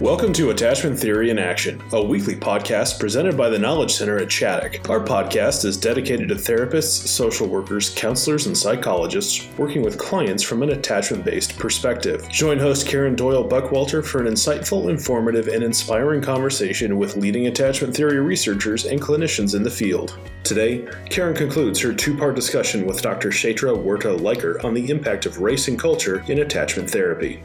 Welcome to Attachment Theory in Action, a weekly podcast presented by the Knowledge Center at Chaddock. Our podcast is dedicated to therapists, social workers, counselors, and psychologists working with clients from an attachment based perspective. Join host Karen Doyle Buckwalter for an insightful, informative, and inspiring conversation with leading attachment theory researchers and clinicians in the field. Today, Karen concludes her two part discussion with Dr. Kshetra Huerta Leiker on the impact of race and culture in attachment therapy.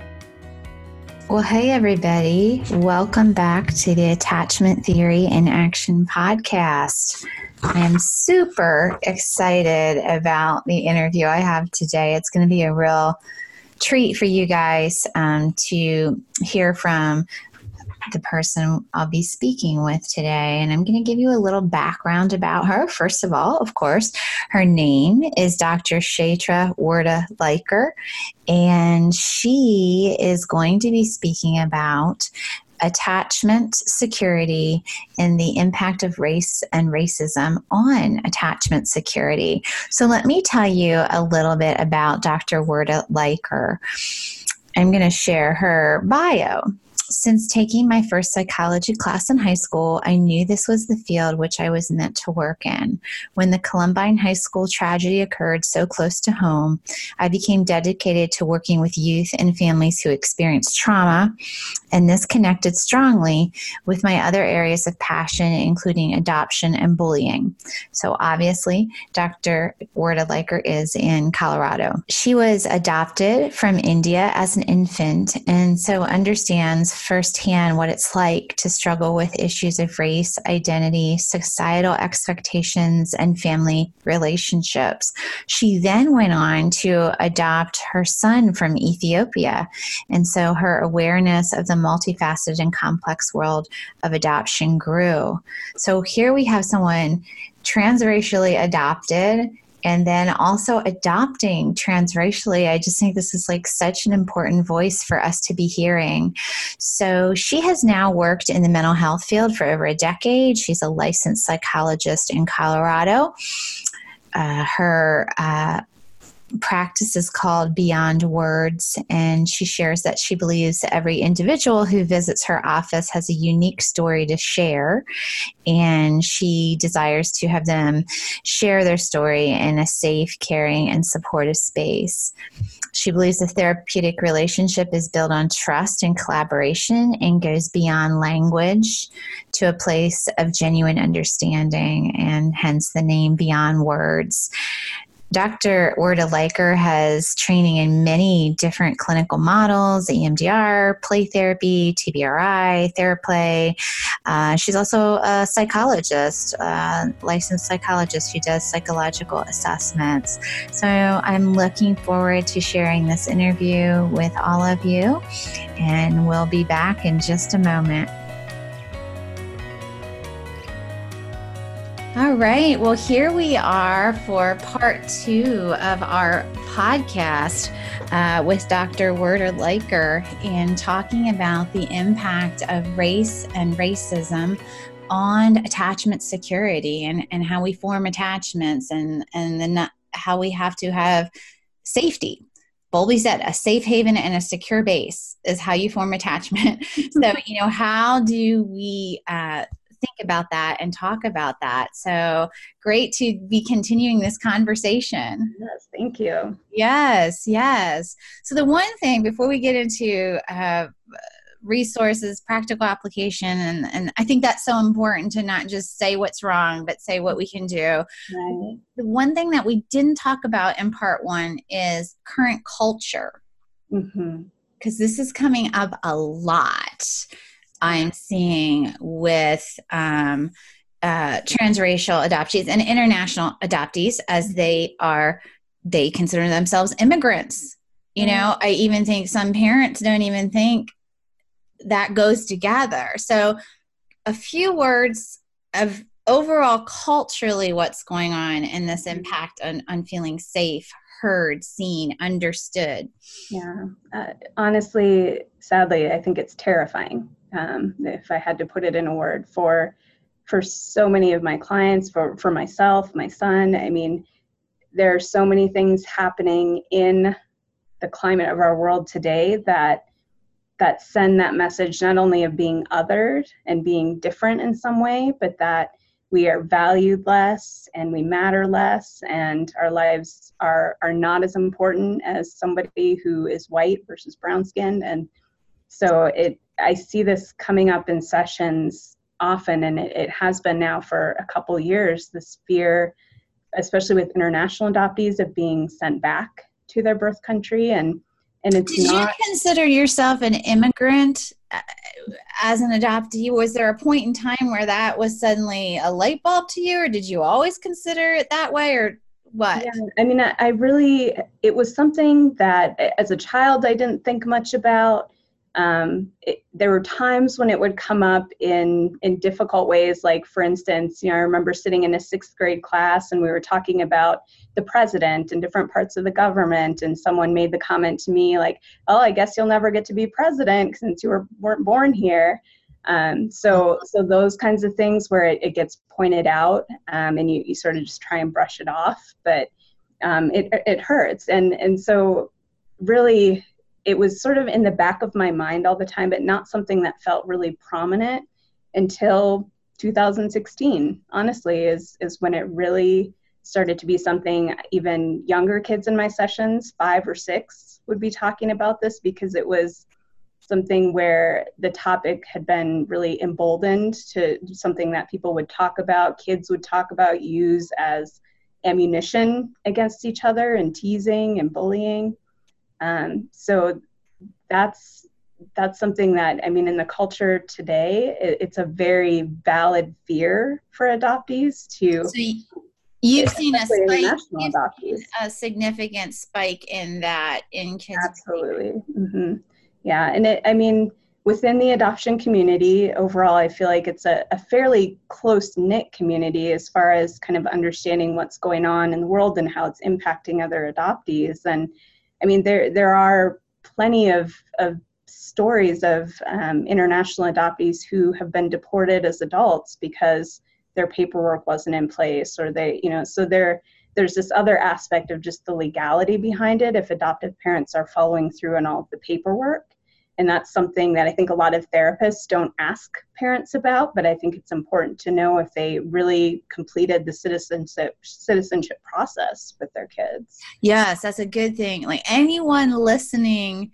Well, hey, everybody. Welcome back to the Attachment Theory in Action podcast. I am super excited about the interview I have today. It's going to be a real treat for you guys um, to hear from the person I'll be speaking with today. And I'm going to give you a little background about her. First of all, of course, her name is Dr. Kshetra Huerta Leiker, and she is going to be speaking about attachment security and the impact of race and racism on attachment security. So, let me tell you a little bit about Dr. Huerta Leiker. I'm going to share her bio. Since taking my first psychology class in high school, I knew this was the field which I was meant to work in. When the Columbine High School tragedy occurred so close to home, I became dedicated to working with youth and families who experienced trauma, and this connected strongly with my other areas of passion, including adoption and bullying. So, obviously, Dr. Huerta Leiker is in Colorado. She was adopted from India as an infant, and so understands firsthand what it's like to struggle with issues of race, identity, societal expectations, and family relationships. She then went on to adopt her son from Ethiopia. And so her awareness of the multifaceted and complex world of adoption grew. So here we have someone transracially adopted and then also adopting transracially. I just think this is like such an important voice for us to be hearing. So she has now worked in the mental health field for over a decade. She's a licensed psychologist in colorado. Uh, her uh, practice is called Beyond Words, and she shares that she believes every individual who visits her office has a unique story to share, and she desires to have them share their story in a safe, caring, and supportive space. She believes the therapeutic relationship is built on trust and collaboration and goes beyond language to a place of genuine understanding, and hence the name Beyond Words. Dr. Huerta Leiker has training in many different clinical models EMDR, play therapy, TBRI, TheraPlay. Uh, she's also a psychologist, licensed psychologist who does psychological assessments. So I'm looking forward to sharing this interview with all of you, and we'll be back in just a moment. All right. Well, here we are for part two of our podcast uh, with Dr. Huerta Leiker and talking about the impact of race and racism on attachment security and, and how we form attachments and, and then how we have to have safety. Boldly said, a safe haven and a secure base is how you form attachment. so, you know, how do we uh, think about that and talk about that. So great to be continuing this conversation. Yes, thank you. Yes, yes. So the one thing before we get into uh, resources, practical application, and, and I think that's so important to not just say what's wrong, but say what we can do. Right. The one thing that we didn't talk about in part one is current culture. Because mm-hmm. this is coming up a lot. I'm seeing with um, uh, transracial adoptees and international adoptees as they are they consider themselves immigrants. You know, I even think some parents don't even think that goes together. So, a few words of overall culturally what's going on and this mm-hmm. impact on, on feeling safe, heard, seen, understood. Yeah, uh, honestly, sadly, I think it's terrifying um, if I had to put it in a word, for for so many of my clients, for for myself, my son. I mean, there are so many things happening in the climate of our world today that that send that message not only of being othered and being different in some way, but that we are valued less and we matter less and our lives are are not as important as somebody who is white versus brown skinned and so it i see this coming up in sessions often and it, it has been now for a couple years this fear especially with international adoptees of being sent back to their birth country and and it's Did not you consider yourself an immigrant uh, as an adoptee? Was there a point in time where that was suddenly a light bulb to you, or did you always consider it that way, or what? Yeah, I mean, I, I really, it was something that as a child I didn't think much about um, it, there were times when it would come up in in difficult ways like for instance you know i remember sitting in a sixth grade class and we were talking about the president and different parts of the government and someone made the comment to me like oh i guess you'll never get to be president since you were, weren't born here. Um, so so those kinds of things where it, it gets pointed out um, and you, you sort of just try and brush it off but um, it, it hurts. And and so really it was sort of in the back of my mind all the time, but not something that felt really prominent until 2016. Honestly, is is when it really started to be something even younger kids in my sessions, five or six, would be talking about this because it was something where the topic had been really emboldened to something that people would talk about, kids would talk about, use as ammunition against each other and teasing and bullying. Um, so that's that's something that I mean in the culture today, it, it's a very valid fear for adoptees to. So you've seen a spike, seen a significant spike in that in kids. Absolutely. Mm-hmm. Yeah, and it, I mean within the adoption community overall i feel like it's a, a fairly close knit community as far as kind of understanding what's going on in the world and how it's impacting other adoptees and I mean, there there are plenty of, of stories of um, international adoptees who have been deported as adults because their paperwork wasn't in place, or they, you know, so there there's this other aspect of just the legality behind it if adoptive parents are following through on all the paperwork and that's something that I think a lot of therapists don't ask parents about, but I think it's important to know if they really completed the citizenship citizenship process with their kids. Yes, that's a good thing. Like anyone listening,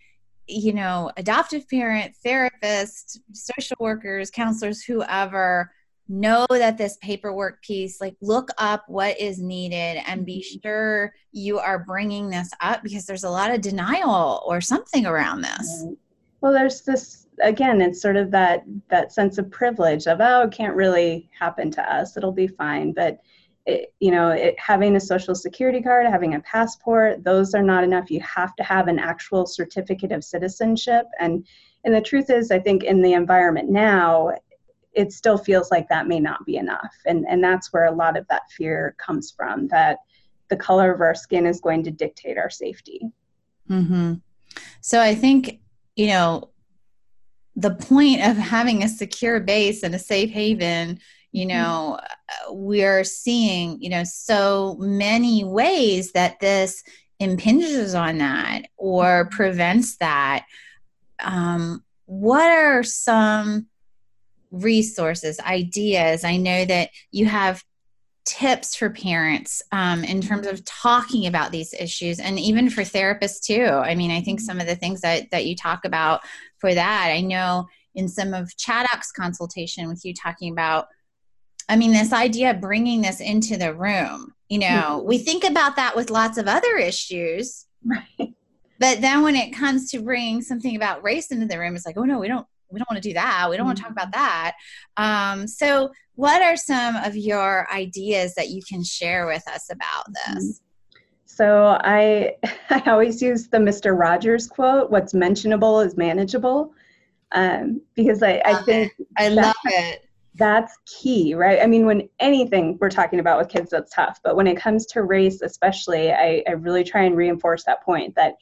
you know, adoptive parent, therapist, social workers, counselors, whoever, know that this paperwork piece like look up what is needed and be mm-hmm. sure you are bringing this up because there's a lot of denial or something around this well there's this again it's sort of that that sense of privilege of oh it can't really happen to us it'll be fine. But it, you know it, having a social security card having a passport those are not enough. You have to have an actual certificate of citizenship. And and the truth is i think in the environment now it still feels like that may not be enough. And and that's where a lot of that fear comes from that the color of our skin is going to dictate our safety. Mm-hmm. so i think you know, the point of having a secure base and a safe haven you mm-hmm. know we're seeing you know so many ways that this impinges on that or prevents that um, what are some resources ideas i know that you have tips for parents um, in terms of talking about these issues and even for therapists too i mean i think some of the things that, that you talk about for that i know in some of chaddock's consultation with you talking about i mean this idea of bringing this into the room you know mm-hmm. we think about that with lots of other issues right. but then when it comes to bringing something about race into the room it's like oh no we don't we don't want to do that. We don't want to talk about mm-hmm. that. Um, so, what are some of your ideas that you can share with us about this? Mm-hmm. So, I I always use the Mr. Rogers quote: "What's mentionable is manageable," um, because I, I think it. I love it. That's key, right? I mean, when anything we're talking about with kids, that's tough. But when it comes to race, especially, I, I really try and reinforce that point that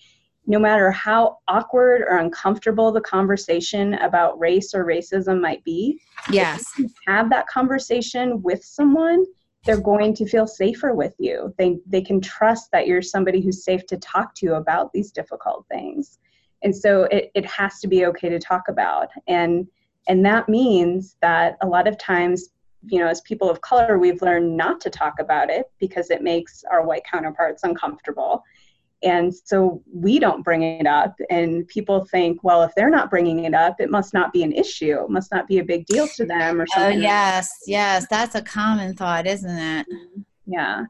no matter how awkward or uncomfortable the conversation about race or racism might be, yes, have that conversation with someone, they're going to feel safer with you. They they can trust that you're somebody who's safe to talk to about these difficult things. and so it, it has to be okay to talk about and and that means that a lot of times you know as people of color we've learned not to talk about it because it makes our white counterparts uncomfortable and so we don't bring it up. And people think well if they're not bringing it up it must not be an issue. It must not be a big deal to them or oh, something. oh yes yes. That's a common thought isn't it? Mm-hmm. Yeah.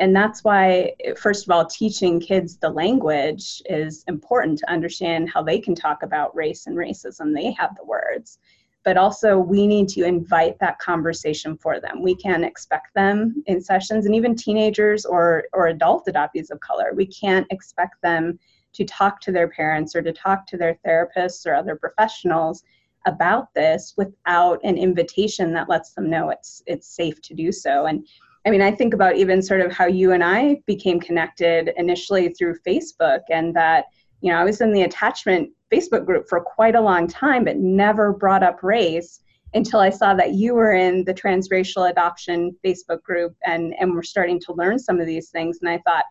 And that's why first of all teaching kids the language is important to understand how they can talk about race and racism. They have the words but also we need to invite that conversation for them. We can't expect them in sessions and even teenagers or or adult adoptees of color we can't expect them to talk to their parents or to talk to their therapists or other professionals about this without an invitation that lets them know it's it's safe to do so. And I mean, I think about even sort of how you and I became connected initially through Facebook, and that, you know, I was in the attachment Facebook group for quite a long time, but never brought up race until I saw that you were in the transracial adoption Facebook group and, and we're starting to learn some of these things. And I thought,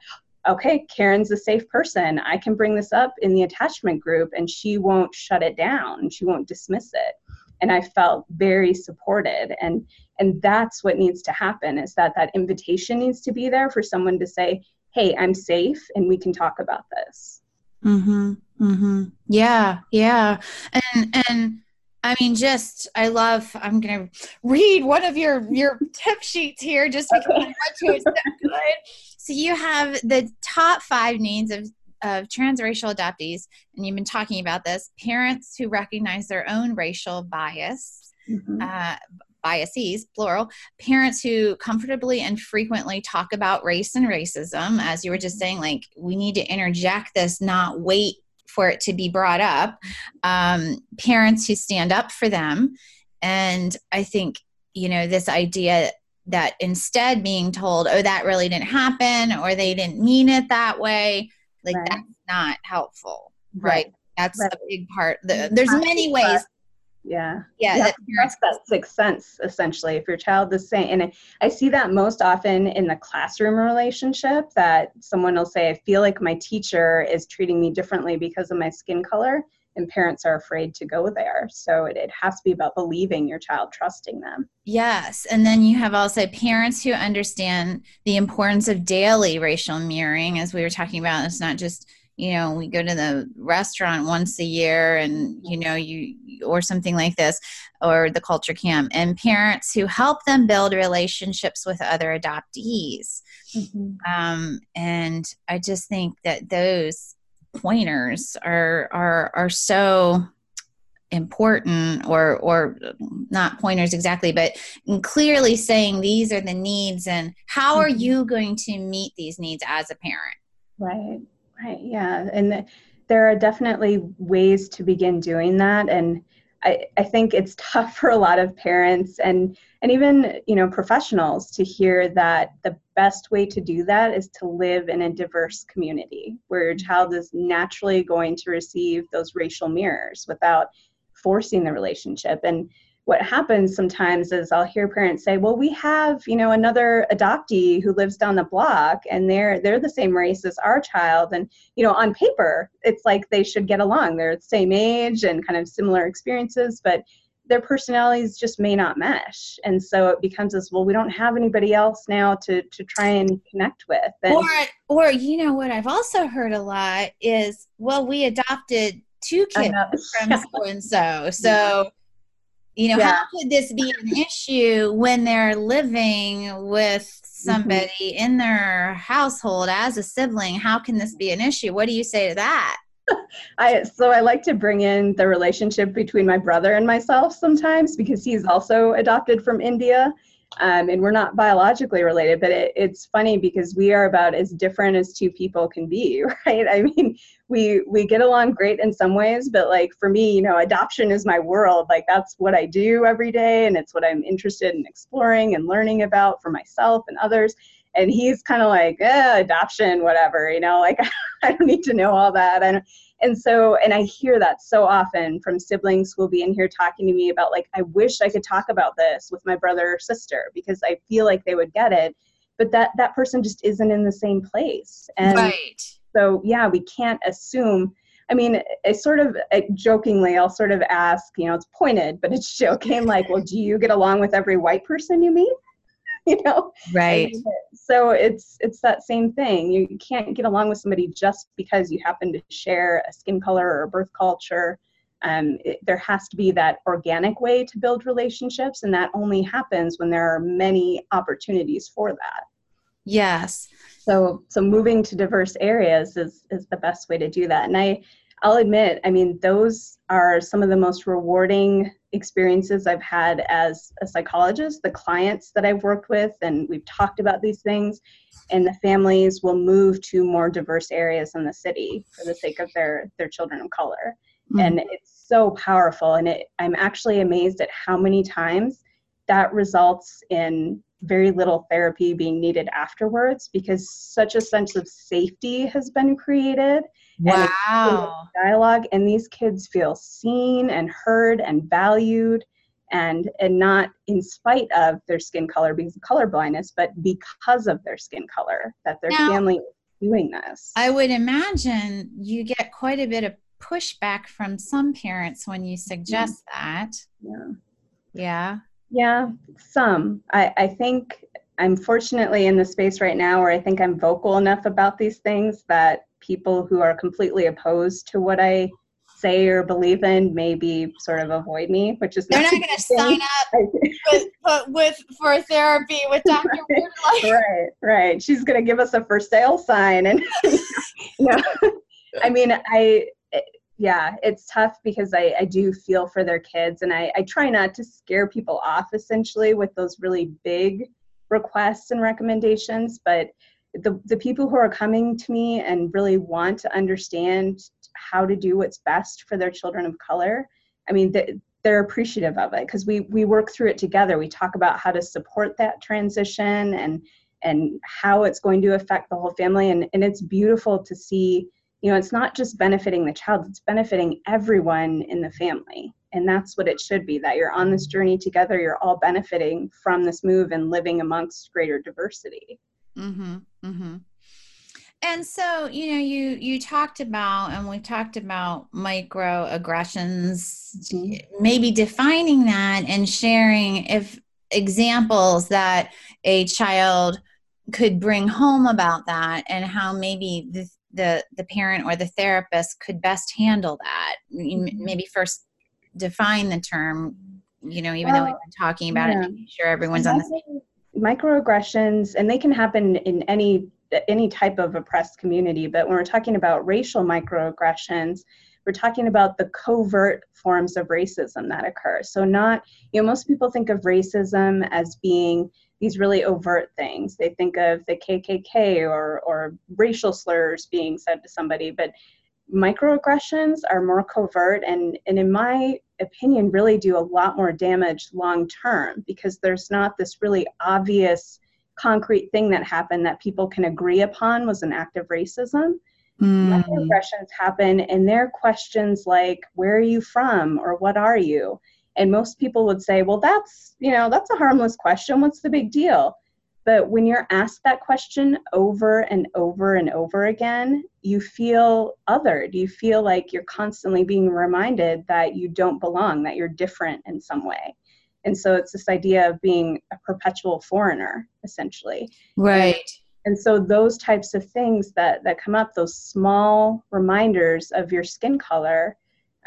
okay, Karen's a safe person. I can bring this up in the attachment group and she won't shut it down. She won't dismiss it. And I felt very supported. And and that's what needs to happen is that that invitation needs to be there for someone to say, hey, I'm safe and we can talk about this. Mm-hmm. Mm-hmm. Yeah, yeah. And and I mean, just I love. I'm gonna read one of your your tip sheets here, just because. I want to. It's so good. So you have the top five needs of of transracial adoptees, and you've been talking about this. Parents who recognize their own racial bias, mm-hmm. uh, biases, plural, parents who comfortably and frequently talk about race and racism, as you were just saying, like we need to interject this, not wait for it to be brought up. Um, parents who stand up for them. And I think, you know, this idea that instead being told, oh, that really didn't happen or they didn't mean it that way, like right. that's not helpful, right? right. That's right. a big part. The, there's many ways yeah. Yeah that, that's that sixth sense essentially if your child is saying and I, see that most often in the classroom relationship that someone will say i feel like my teacher is treating me differently because of my skin color and parents are afraid to go there. So it, it has to be about believing your child trusting them. Yes and then you have also parents who understand the importance of daily racial mirroring as we were talking about it's not just you know we go to the restaurant once a year and you know you or something like this or the culture camp and parents who help them build relationships with other adoptees mm-hmm. um, and i just think that those pointers are are are so important or or not pointers exactly but clearly saying these are the needs and how are mm-hmm. you going to meet these needs as a parent right Right. Yeah. And there are definitely ways to begin doing that. And I, I think it's tough for a lot of parents and and even you know professionals to hear that the best way to do that is to live in a diverse community where your mm-hmm. child is naturally going to receive those racial mirrors without forcing the relationship and what happens sometimes is I'll hear parents say, "Well, we have, you know, another adoptee who lives down the block and they're they're the same race as our child and, you know, on paper, it's like they should get along. They're the same age and kind of similar experiences, but their personalities just may not mesh. And so it becomes this, well, we don't have anybody else now to to try and connect with." And, or or you know what I've also heard a lot is, "Well, we adopted two kids uh-huh. from so and so." So you know, yeah. how could this be an issue when they're living with mm-hmm. somebody mm-hmm. in their household as a sibling? How can this be an issue? What do you say to that? I so I like to bring in the relationship between my brother and myself sometimes because he's also adopted from India um, and we're not biologically related but it, it's funny because we are about as different as two people can be right? I mean we we get along great in some ways but like for me you know adoption is my world. Like that's what i do every day and it's what i'm interested in exploring and learning about for myself and others and he's kind of like eh, adoption whatever you know like i don't need to know all that don't and so and i hear that so often from siblings who will be in here talking to me about like i wish i could talk about this with my brother or sister because i feel like they would get it but that that person just isn't in the same place and right. so yeah we can't assume I mean, I sort of I, jokingly, I'll sort of ask, you know, it's pointed, but it's joking, like, well, do you get along with every white person you meet? you know, right? so it's it's that same thing. You can't get along with somebody just because you happen to share a skin color or a birth culture. Um, it, there has to be that organic way to build relationships, and that only happens when there are many opportunities for that. Yes. So so moving to diverse areas is is the best way to do that. And I I'll admit, I mean, those are some of the most rewarding experiences I've had as a psychologist. The clients that I've worked with, and we've talked about these things, and the families will move to more diverse areas in the city for the sake of their their children of color. Mm-hmm. And it's so powerful. And it, I'm actually amazed at how many times that results in very little therapy being needed afterwards because such a sense of safety has been created wow. and dialogue and these kids feel seen and heard and valued and and not in spite of their skin color because of color blindness but because of their skin color that their now, family is doing this. I would imagine you get quite a bit of pushback from some parents when you suggest that. Yeah. Yeah. Yeah, some. I, I think I'm fortunately in the space right now where I think I'm vocal enough about these things that people who are completely opposed to what I say or believe in maybe sort of avoid me, which is they're not, going to sign up with, with for therapy with Dr. right, right, right. She's going to give us a for sale sign, and you know, I mean, I eh, yeah, it's tough because I, I do feel for their kids and I, I try not to scare people off essentially with those really big requests and recommendations. But the, the people who are coming to me and really want to understand how to do what's best for their children of color, I mean, they're appreciative of it because we, we work through it together. We talk about how to support that transition and and how it's going to affect the whole family. And, and it's beautiful to see you know it's not just benefiting the child it's benefiting everyone in the family and that's what it should be that you're on this journey together you're all benefiting from this move and living amongst greater diversity mm-hmm, mm-hmm. and so you know you you talked about and we talked about microaggressions mm-hmm. maybe defining that and sharing if examples that a child could bring home about that and how maybe the, the the parent or the therapist could best handle that mm-hmm. maybe first define the term you know even well, though we've been talking about yeah. it making sure everyone's on the same microaggressions and they can happen in any any type of oppressed community but when we're talking about racial microaggressions we're talking about the covert forms of racism that occur so not you know most people think of racism as being these really overt things. They think of the KKK or, or racial slurs being said to somebody, but microaggressions are more covert and, and in my opinion really do a lot more damage long term because there's not this really obvious concrete thing that happened that people can agree upon was an act of racism. Mm. Microaggressions happen and they're questions like where are you from or what are you and most people would say, well, that's, you know, that's a harmless question. What's the big deal? But when you're asked that question over and over and over again, you feel othered. You feel like you're constantly being reminded that you don't belong, that you're different in some way. And so it's this idea of being a perpetual foreigner, essentially. Right. And, and so those types of things that, that come up, those small reminders of your skin color,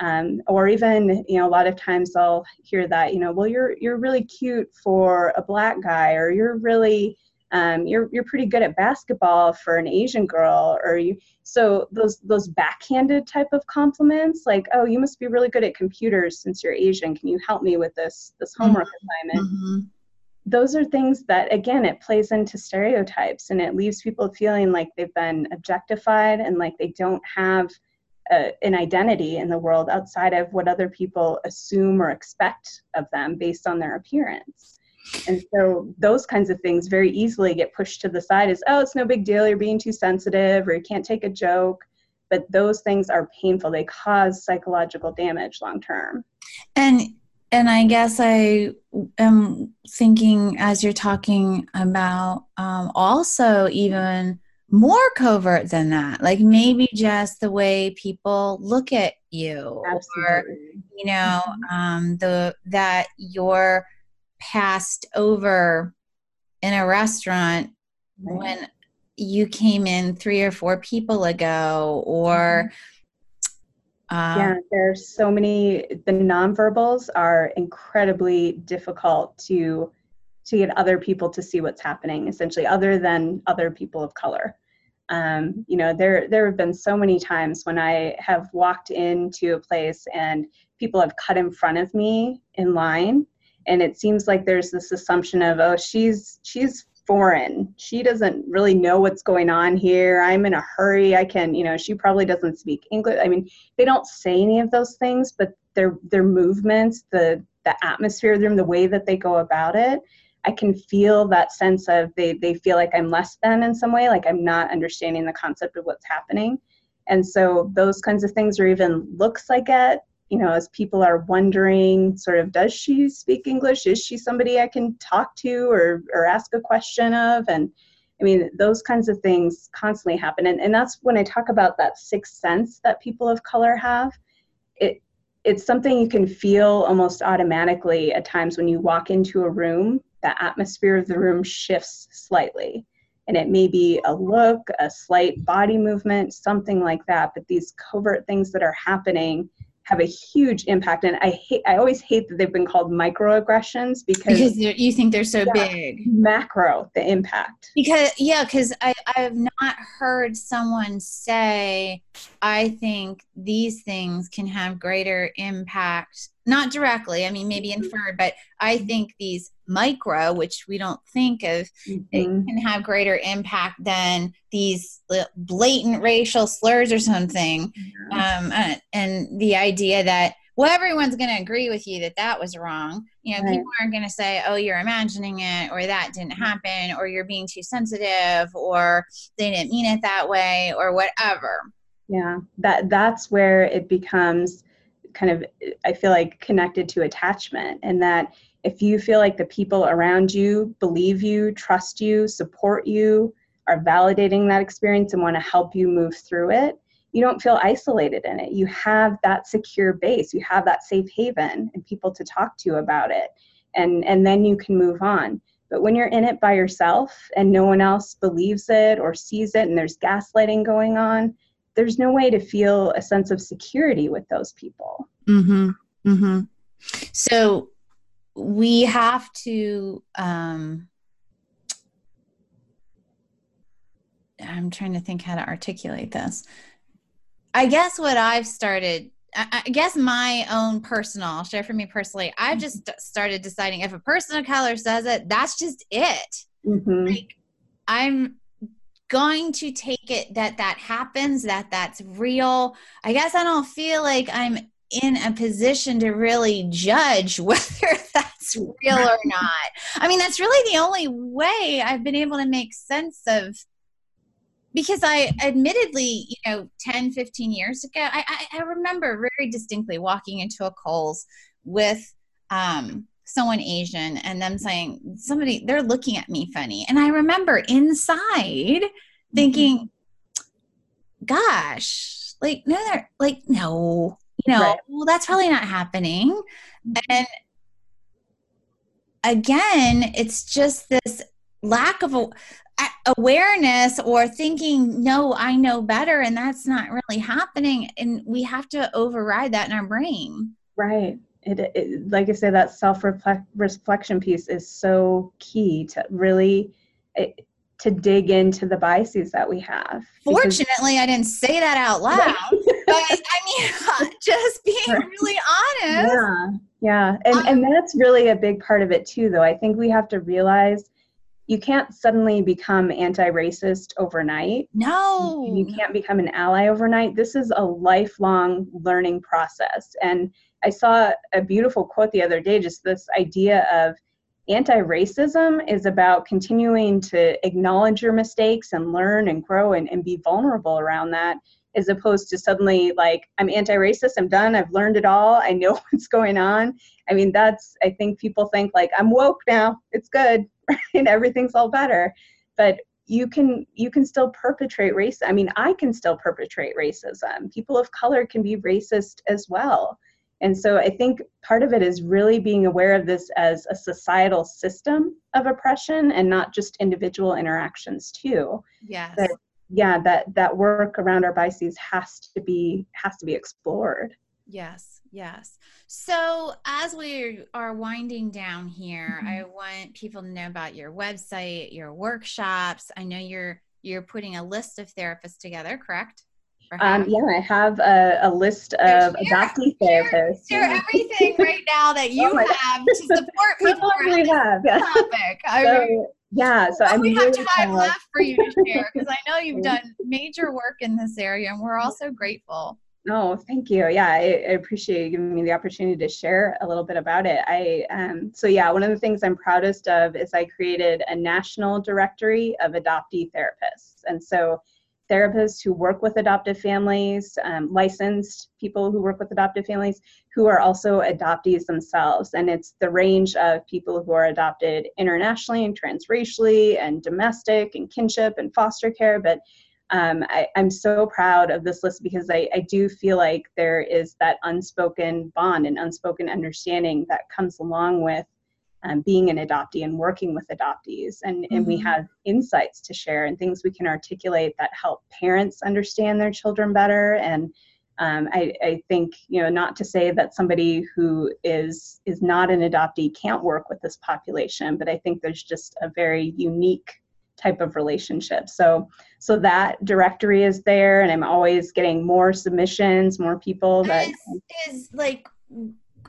um, or even you know a lot of times i'll hear that you know well you're you're really cute for a black guy or you're really um, you're you're pretty good at basketball for an asian girl or you so those those backhanded type of compliments like oh you must be really good at computers since you're asian can you help me with this this homework mm-hmm. assignment mm-hmm. those are things that again it plays into stereotypes and it leaves people feeling like they've been objectified and like they don't have a, an identity in the world outside of what other people assume or expect of them based on their appearance. And so those kinds of things very easily get pushed to the side as, oh, it's no big deal, you're being too sensitive, or you can't take a joke. But those things are painful. They cause psychological damage long term. And and I guess I am thinking as you're talking about um, also even more covert than that like maybe just the way people look at you Absolutely. or you know Mm-hmm. um the that you're passed over in a restaurant Right. when you came in three or four people ago or um, yeah, there's so many. The nonverbals are incredibly difficult to to get other people to see what's happening. Essentially, other than other people of color. Um, you know, there there have been so many times when I have walked into a place and people have cut in front of me in line, and it seems like there's this assumption of, oh, she's she's foreign. She doesn't really know what's going on here. I'm in a hurry. I can, you know, she probably doesn't speak English. I mean, they don't say any of those things, but their their movements, the the atmosphere of the room, the way that they go about it, I can feel that sense of they they feel like I'm less than in some way, like I'm not understanding the concept of what's happening. And so those kinds of things, or even looks I get, you know, as people are wondering, sort of, does she speak English? Is she somebody I can talk to or or ask a question of? And I mean, those kinds of things constantly happen. And, and that's when I talk about that sixth sense that people of color have. It, it's something you can feel almost automatically at times when you walk into a room, the atmosphere of the room shifts slightly. And it may be a look, a slight body movement, something like that. But these covert things that are happening have a huge impact. And I hate, I always hate that they've been called microaggressions because, because you think they're so Yeah. big macro, the impact. because yeah because i i've not heard someone say i think these things can have greater impact not directly i mean maybe inferred but i think these micro which we don't think of Mhm. can have greater impact than these blatant racial slurs or something. Um, uh, and the idea that well everyone's going to agree with you that that was wrong. You know Right. people aren't going to say oh you're imagining it or that didn't happen or you're being too sensitive or they didn't mean it that way or whatever. Yeah, that that's where it becomes kind of I feel like connected to attachment and that if you feel like the people around you believe you, trust you, support you, are validating that experience and want to help you move through it, you don't feel isolated in it. You have that secure base, you have that safe haven and people to talk to about it. And and then you can move on. But when you're in it by yourself and no one else believes it or sees it and there's gaslighting going on, there's no way to feel a sense of security with those people. mm-hmm mm-hmm so we have to um i'm trying to think how to articulate this i guess what i've started I I guess my own personal, I'll share for me personally. I've just started deciding if a person of color says it, that's just it. Mm-hmm. Like, I'm going to take it that that happens, that that's real. I guess I don't feel like I'm in a position to really judge whether that's real or not. I mean, that's really the only way I've been able to make sense of because I admittedly, you know, 10, 15 years ago, I, I, I remember very distinctly walking into a Kohl's with um, someone Asian and them saying, somebody, they're looking at me funny. And I remember inside mm-hmm. thinking, gosh, like, no, they're like, no, you know, Right. well, that's probably not happening. Mm-hmm. And again, it's just this lack of awareness or thinking, no, I know better, and that's not really happening. And we have to override that in our brain. Right. It, it, like I said, that self reflection piece is so key to really it, to dig into the biases that we have. Fortunately, I didn't say that out loud, but I mean, just being really honest. yeah yeah and um, and that's really a big part of it too though i think we have to realize you can't suddenly become anti-racist overnight No. you can't become an ally overnight this is a lifelong learning process and i saw a beautiful quote the other day just this idea of anti-racism is about continuing to acknowledge your mistakes and learn and grow and, and be vulnerable around that as opposed to suddenly like i'm anti-racist i'm done i've learned it all i know what's going on. I mean that's i think people think like i'm woke now it's good right everything's all better. But you can you can still perpetrate race i mean i can still perpetrate racism. People of color can be racist as well and so i think part of it is really being aware of this as a societal system of oppression and not just individual interactions too. Yes. But yeah that that work around our biases has to be has to be explored. Yes yes. So as we are winding down here mm-hmm. i want people to know about your website your workshops. I know you're you're putting a list of therapists together correct um, yeah, I have a, a list of adoptee therapists. Share everything right now that you oh have to support people around have, yeah. topic. I so, mean, yeah, so I'm we really have time left for you to share because I know you've done major work in this area, and we're also grateful. Oh, thank you. Yeah, I, I, appreciate you giving me the opportunity to share a little bit about it. I um, so yeah, one of the things I'm proudest of is I created a national directory of adoptee therapists, and so therapists who work with adoptive families, um, licensed people who work with adoptive families, who are also adoptees themselves. And it's the range of people who are adopted internationally and transracially and domestic and kinship and foster care. But um, I, am so proud of this list because I, I do feel like there is that unspoken bond and unspoken understanding that comes along with um, being an adoptee and working with adoptees. And, and mm-hmm. we have insights to share and things we can articulate that help parents understand their children better. And um, I, I think, you know, not to say that somebody who is is not an adoptee can't work with this population, but I think there's just a very unique type of relationship. So so that directory is there and I'm always getting more submissions, more people that is, is like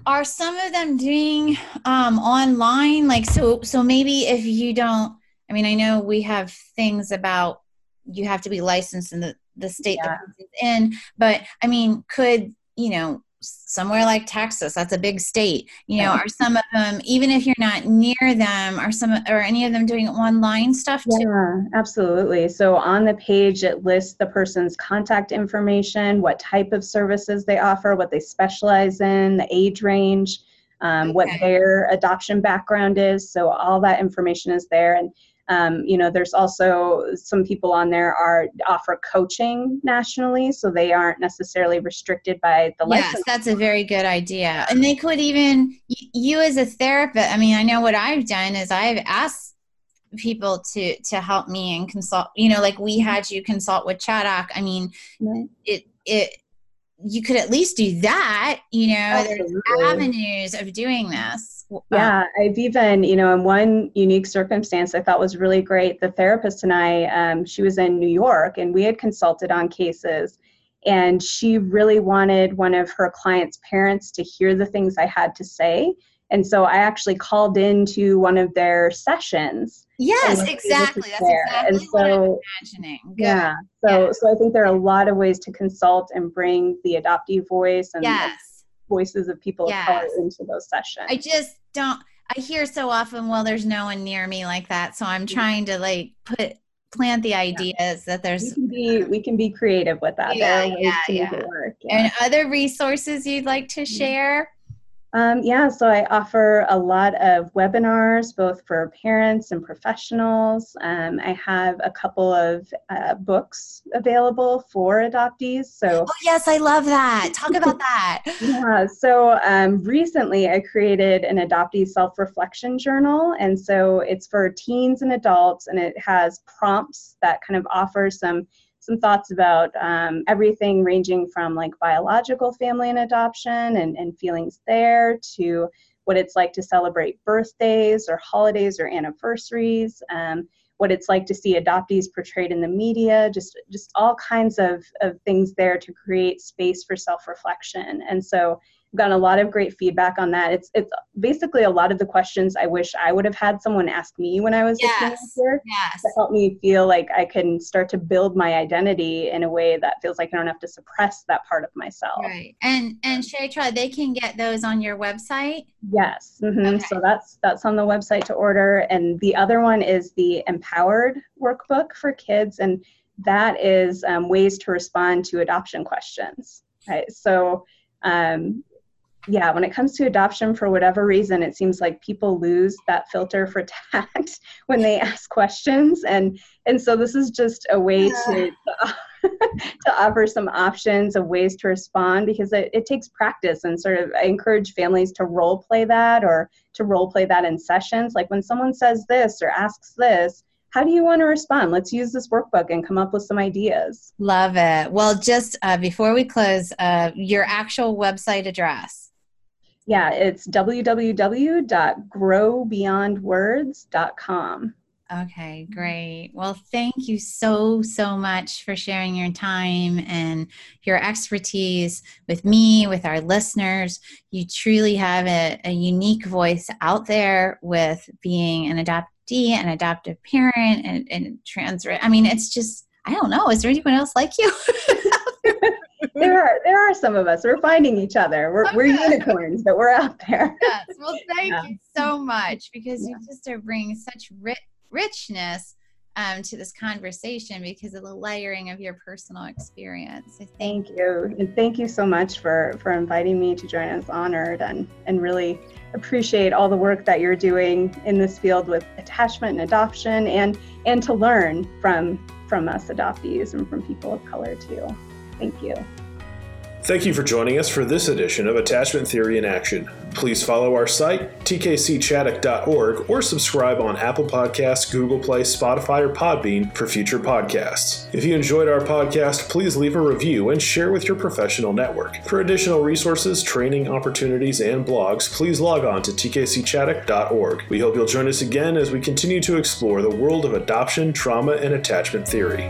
are some of them doing um, online like so so maybe if you don't i mean i know we have things about you have to be licensed in the the state yeah. that it's in but i mean could you know somewhere like Texas, that's a big state. You know, are some of them, even if you're not near them, are some or any of them doing online stuff too? Yeah, absolutely. So on the page, it lists the person's contact information, what type of services they offer, what they specialize in, the age range, um, okay. what their adoption background is. So all that information is there, and um, you know, there's also some people on there are offer coaching nationally, so they aren't necessarily restricted by the license. yes, license. that's a very good idea. And they could even you as a therapist. I mean, I know what I've done is I've asked people to to help me and consult. You know, like we had you consult with Chaddock. I mean, right. it it you could at least do that. You know, Absolutely. there's avenues of doing this. Yeah, I've even, you know, in one unique circumstance I thought was really great. The therapist and I, um, she was in New York and we had consulted on cases. And she really wanted one of her clients' parents to hear the things I had to say. And so I actually called into one of their sessions. Yes, exactly. That's exactly and so, what I'm imagining. Good. Yeah. So, yeah. so I think there are a lot of ways to consult and bring the adoptee voice and yes. Voices of people yes. of color into those sessions. I just don't I hear so often, well, there's no one near me like that. So I'm trying to like put plant the ideas yeah. that there's we can be we can be creative with that. Yeah, yeah, yeah. And other resources you'd like to mm-hmm. share? Um, yeah, so I offer a lot of webinars, both for parents and professionals. Um, I have a couple of uh, books available for adoptees. So, oh yes, I love that. Talk about that. yeah. So um, recently, I created an adoptee self-reflection journal, and so it's for teens and adults, and it has prompts that kind of offer some some thoughts about um, everything ranging from like biological family and adoption and, and feelings there to what it's like to celebrate birthdays or holidays or anniversaries, um, what it's like to see adoptees portrayed in the media, just just all kinds of, of things there to create space for self-reflection. And so gotten a lot of great feedback on that. It's it's basically a lot of the questions I wish I would have had someone ask me when I was yes. a teenager yes. to help me feel like I can start to build my identity in a way that feels like I don't have to suppress that part of myself. Right. And and Shatra, they can get those on your website. Yes. Mm-hmm. Okay. So that's that's on the website to order. And the other one is the Empowered workbook for kids, and that is um, ways to respond to adoption questions. Right. So um, yeah, when it comes to adoption, for whatever reason, it seems like people lose that filter for tact when they ask questions, and and so this is just a way yeah. to to offer some options of ways to respond because it, it takes practice and sort of I encourage families to role play that or to role play that in sessions. Like when someone says this or asks this, how do you want to respond? Let's use this workbook and come up with some ideas. Love it. Well, just uh, before we close, uh, your actual website address. Yeah, it's www.growbeyondwords.com. Okay, great. Well, thank you so, so much for sharing your time and your expertise with me, with our listeners. You truly have a, a unique voice out there with being an adoptee, an adoptive parent, and, and trans. I mean, it's just, I don't know. Is there anyone else like you? there are there are some of us. We're finding each other. We're, okay. we're unicorns, but we're out there. yes. Well, thank yeah. you so much because yeah. you just are bringing such rich richness um, to this conversation because of the layering of your personal experience. So thank, thank you. And thank you so much for, for inviting me to join us honored and, and really appreciate all the work that you're doing in this field with attachment and adoption and, and to learn from, from us adoptees and from people of color too. Thank you. Thank you for joining us for this edition of Attachment Theory in Action. Please follow our site, tkcchaddock.org, or subscribe on Apple Podcasts, Google Play, Spotify, or Podbean for future podcasts. If you enjoyed our podcast, please leave a review and share with your professional network. For additional resources, training opportunities, and blogs, please log on to tkcchaddock.org. We hope you'll join us again as we continue to explore the world of adoption, trauma, and attachment theory.